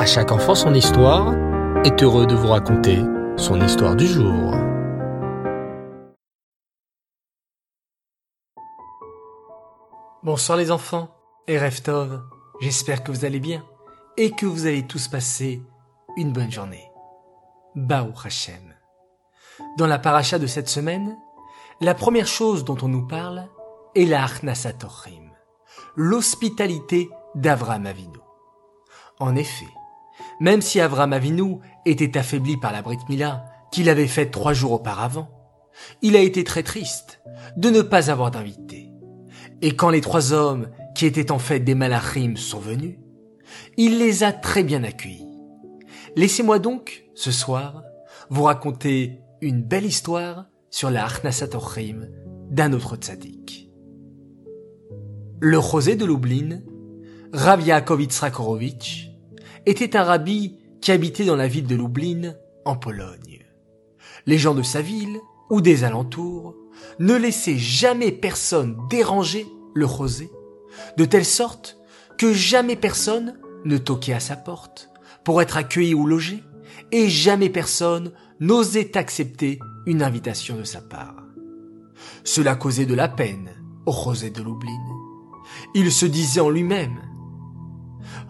À chaque enfant son histoire est heureux de vous raconter son histoire du jour. Bonsoir les enfants et Reftov, j'espère que vous allez bien et que vous allez tous passer une bonne journée. Baou Hashem. Dans la paracha de cette semaine, la première chose dont on nous parle est la Achnasatochim, l'hospitalité d'Avram Avinu. En effet, même si Avram Avinu était affaibli par la Brit Mila qu'il avait faite trois jours auparavant, il a été très triste de ne pas avoir d'invité. Et quand les trois hommes qui étaient en fait des malachim sont venus, il les a très bien accueillis. Laissez-moi donc, ce soir, vous raconter une belle histoire sur la Achnasatorchim d'un autre tzaddik. Le Rosé de Lublin, Rav Yaakov était un rabbi qui habitait dans la ville de Lublin, en Pologne. Les gens de sa ville, ou des alentours, ne laissaient jamais personne déranger le rosé, de telle sorte que jamais personne ne toquait à sa porte pour être accueilli ou logé, et jamais personne n'osait accepter une invitation de sa part. Cela causait de la peine au rosé de Lublin. Il se disait en lui-même,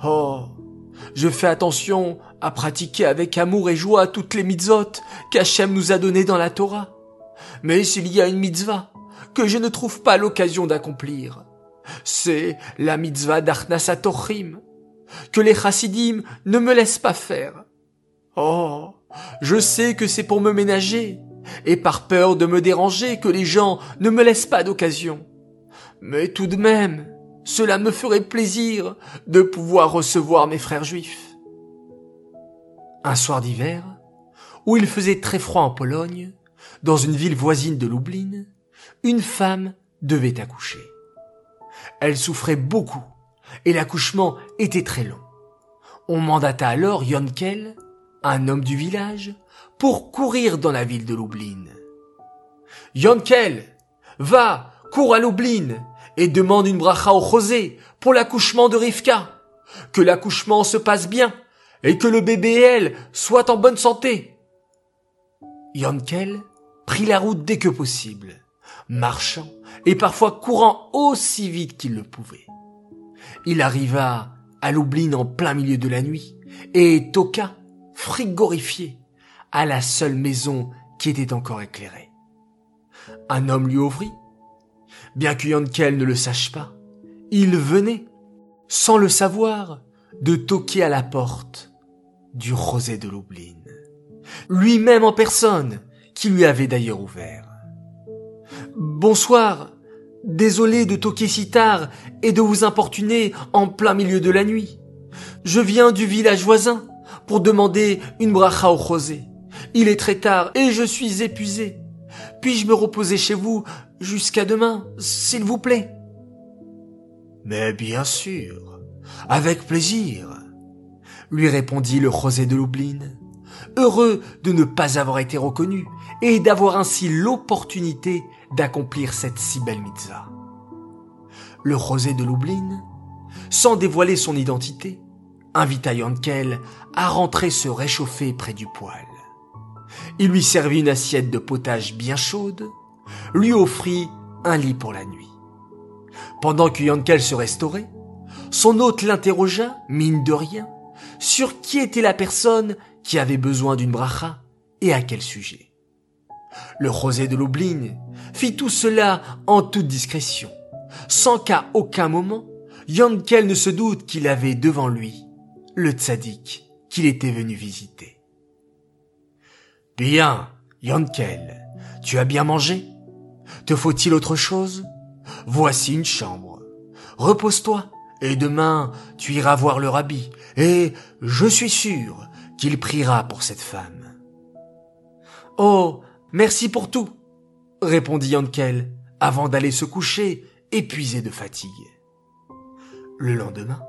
Oh, je fais attention à pratiquer avec amour et joie toutes les mitzvot qu'Hachem nous a données dans la Torah. Mais s'il y a une mitzvah que je ne trouve pas l'occasion d'accomplir, c'est la mitzvah d'Arnasatochim, que les chassidim ne me laissent pas faire. Oh, je sais que c'est pour me ménager, et par peur de me déranger que les gens ne me laissent pas d'occasion. Mais tout de même, cela me ferait plaisir de pouvoir recevoir mes frères juifs. Un soir d'hiver, où il faisait très froid en Pologne, dans une ville voisine de Lublin, une femme devait accoucher. Elle souffrait beaucoup et l'accouchement était très long. On mandata alors Yonkel, un homme du village, pour courir dans la ville de Lublin. Yonkel, va, cours à Lublin et demande une bracha au José pour l'accouchement de Rivka. Que l'accouchement se passe bien et que le bébé et elle soient en bonne santé. Yonkel prit la route dès que possible, marchant et parfois courant aussi vite qu'il le pouvait. Il arriva à Lublin en plein milieu de la nuit et toqua, frigorifié, à la seule maison qui était encore éclairée. Un homme lui ouvrit bien que Yankel ne le sache pas. Il venait, sans le savoir, de toquer à la porte du Rosé de Lublin. Lui-même en personne, qui lui avait d'ailleurs ouvert. Bonsoir. Désolé de toquer si tard et de vous importuner en plein milieu de la nuit. Je viens du village voisin pour demander une bracha au Rosé. Il est très tard et je suis épuisé. Puis-je me reposer chez vous jusqu'à demain, s'il vous plaît Mais bien sûr, avec plaisir, lui répondit le rosé de Lublin, heureux de ne pas avoir été reconnu et d'avoir ainsi l'opportunité d'accomplir cette si belle mitzvah. Le rosé de Lublin, sans dévoiler son identité, invita Yankel à rentrer se réchauffer près du poêle. Il lui servit une assiette de potage bien chaude, lui offrit un lit pour la nuit. Pendant que Yankel se restaurait, son hôte l'interrogea, mine de rien, sur qui était la personne qui avait besoin d'une bracha et à quel sujet. Le rosé de Lublin fit tout cela en toute discrétion, sans qu'à aucun moment Yankel ne se doute qu'il avait devant lui le tzaddik qu'il était venu visiter. Bien, Yankel, tu as bien mangé? Te faut-il autre chose? Voici une chambre. Repose-toi, et demain tu iras voir le rabbi, et je suis sûr qu'il priera pour cette femme. Oh, merci pour tout, répondit Yankel, avant d'aller se coucher, épuisé de fatigue. Le lendemain,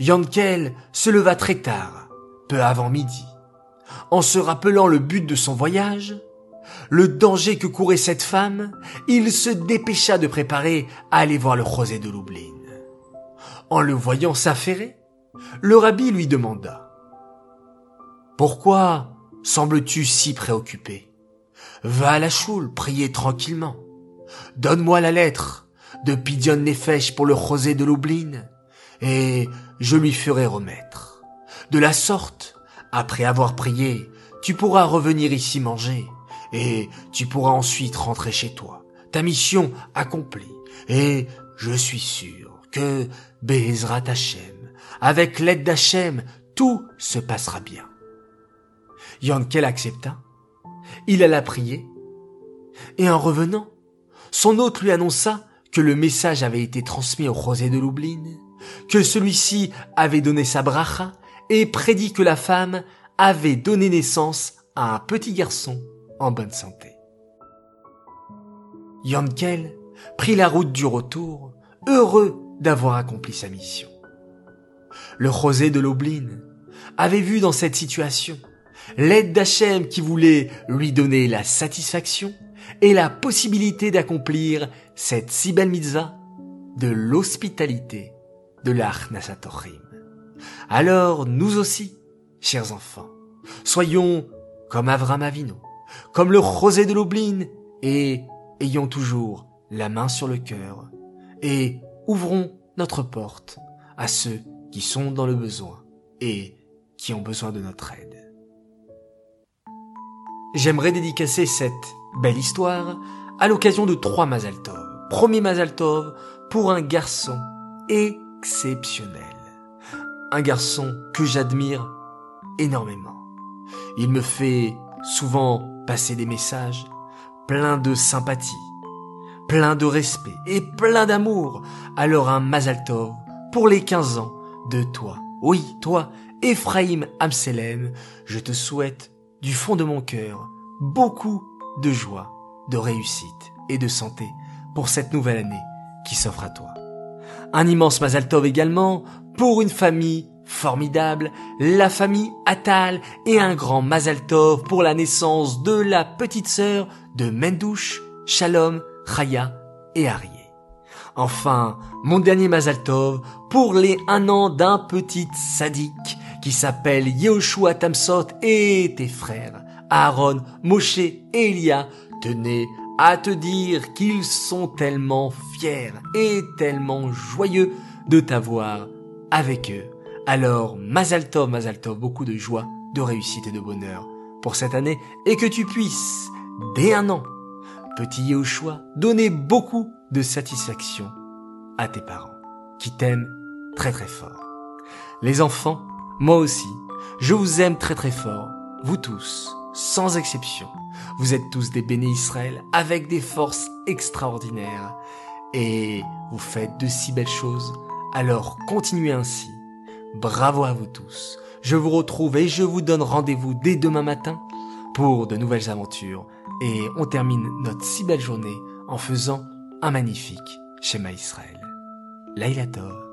Yankel se leva très tard, peu avant midi en se rappelant le but de son voyage, le danger que courait cette femme, il se dépêcha de préparer à aller voir le rosé de Lublin. En le voyant s'affairer, le rabbi lui demanda Pourquoi sembles-tu si préoccupé? Va à la choule, prier tranquillement. Donne-moi la lettre de Pidion Nefesh pour le rosé de Lublin, et je lui ferai remettre. De la sorte, après avoir prié, tu pourras revenir ici manger, et tu pourras ensuite rentrer chez toi. Ta mission accomplie, et je suis sûr que Bezrat Hashem, avec l'aide d'Hachem, tout se passera bien. Yankel accepta, il alla prier, et en revenant, son hôte lui annonça que le message avait été transmis au Rosé de Lublin, que celui-ci avait donné sa bracha et prédit que la femme avait donné naissance à un petit garçon en bonne santé. Yankel prit la route du retour, heureux d'avoir accompli sa mission. Le Rosé de Lublin avait vu dans cette situation l'aide d'Hachem qui voulait lui donner la satisfaction et la possibilité d'accomplir cette si belle de l'hospitalité de l'Arnasatorim. Alors nous aussi, chers enfants, soyons comme Avram Avino, comme le rosé de l'Oubline, et ayons toujours la main sur le cœur, et ouvrons notre porte à ceux qui sont dans le besoin et qui ont besoin de notre aide. J'aimerais dédicacer cette belle histoire à l'occasion de trois Mazaltov. Premier Mazaltov pour un garçon exceptionnel. Un garçon que j'admire énormément. Il me fait souvent passer des messages pleins de sympathie, plein de respect et plein d'amour. Alors un Mazaltov pour les 15 ans de toi. Oui, toi, Ephraim Amselem, je te souhaite du fond de mon cœur beaucoup de joie, de réussite et de santé pour cette nouvelle année qui s'offre à toi. Un immense Mazal Tov également pour une famille formidable, la famille Atal et un grand Mazal Tov pour la naissance de la petite sœur de Mendouche, Shalom, Chaya et Arié. Enfin, mon dernier Mazal Tov pour les un an d'un petit sadique qui s'appelle Yehoshua Tamsot et tes frères Aaron, Moshe et Elia tenaient à te dire qu'ils sont tellement fiers et tellement joyeux de t'avoir avec eux. Alors, Mazaltov, Mazaltov, beaucoup de joie, de réussite et de bonheur pour cette année et que tu puisses, dès un an, petit Yehoshua, donner beaucoup de satisfaction à tes parents qui t'aiment très très fort. Les enfants, moi aussi, je vous aime très très fort, vous tous sans exception. Vous êtes tous des bénis Israël avec des forces extraordinaires et vous faites de si belles choses. Alors continuez ainsi. Bravo à vous tous. Je vous retrouve et je vous donne rendez-vous dès demain matin pour de nouvelles aventures et on termine notre si belle journée en faisant un magnifique schéma Israël. Laila Tov.